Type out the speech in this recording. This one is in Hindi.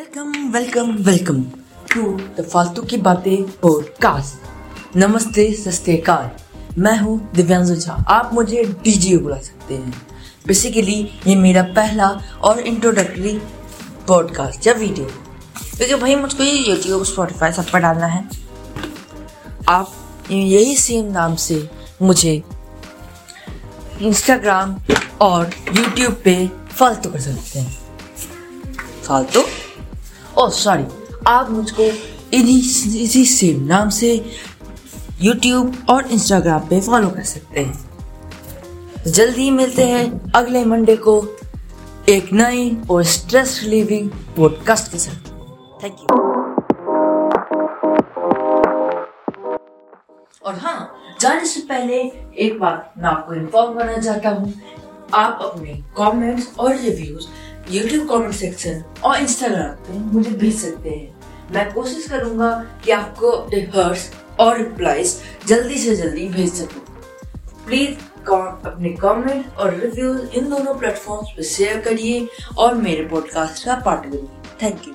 Welcome welcome welcome to the फालतू की बातें पॉडकास्ट नमस्ते सस्तेकाल मैं हूँ दिव्यांशु झा आप मुझे डीजी बुला सकते हैं। बेसिकली ये मेरा पहला और इंट्रोडक्टरी पॉडकास्ट या वीडियो क्योंकि भाई, मुझको ये यूट्यूब स्पॉटिफाई सब पर डालना है। आप यही सेम नाम से मुझे इंस्टाग्राम और यूट्यूब पे फालतू कर सकते हैं। फालतू ओ सॉरी आप मुझको इन्हीं, इसी सेम नाम से यूट्यूब और इंस्टाग्राम पे फॉलो कर सकते हैं। जल्दी मिलते हैं अगले मंडे को एक नई और स्ट्रेस रिलीविंग पॉडकास्ट के साथ। थैंक यू और हाँ जाने से पहले एक बात मैं आपको इन्फॉर्म करना चाहता हूँ। आप अपने कमेंट्स और रिव्यूज़ यूट्यूब कमेंट सेक्शन और इंस्टाग्राम पे मुझे भेज सकते हैं। मैं कोशिश करूँगा कि आपको रिहर्स और रिप्लाईज जल्दी से जल्दी भेज सकूँ। प्लीज़ अपने कमेंट और रिव्यूज़ इन दोनों प्लेटफॉर्म्स पर शेयर करिए और मेरे पॉडकास्ट का पार्ट बनिए। Thank you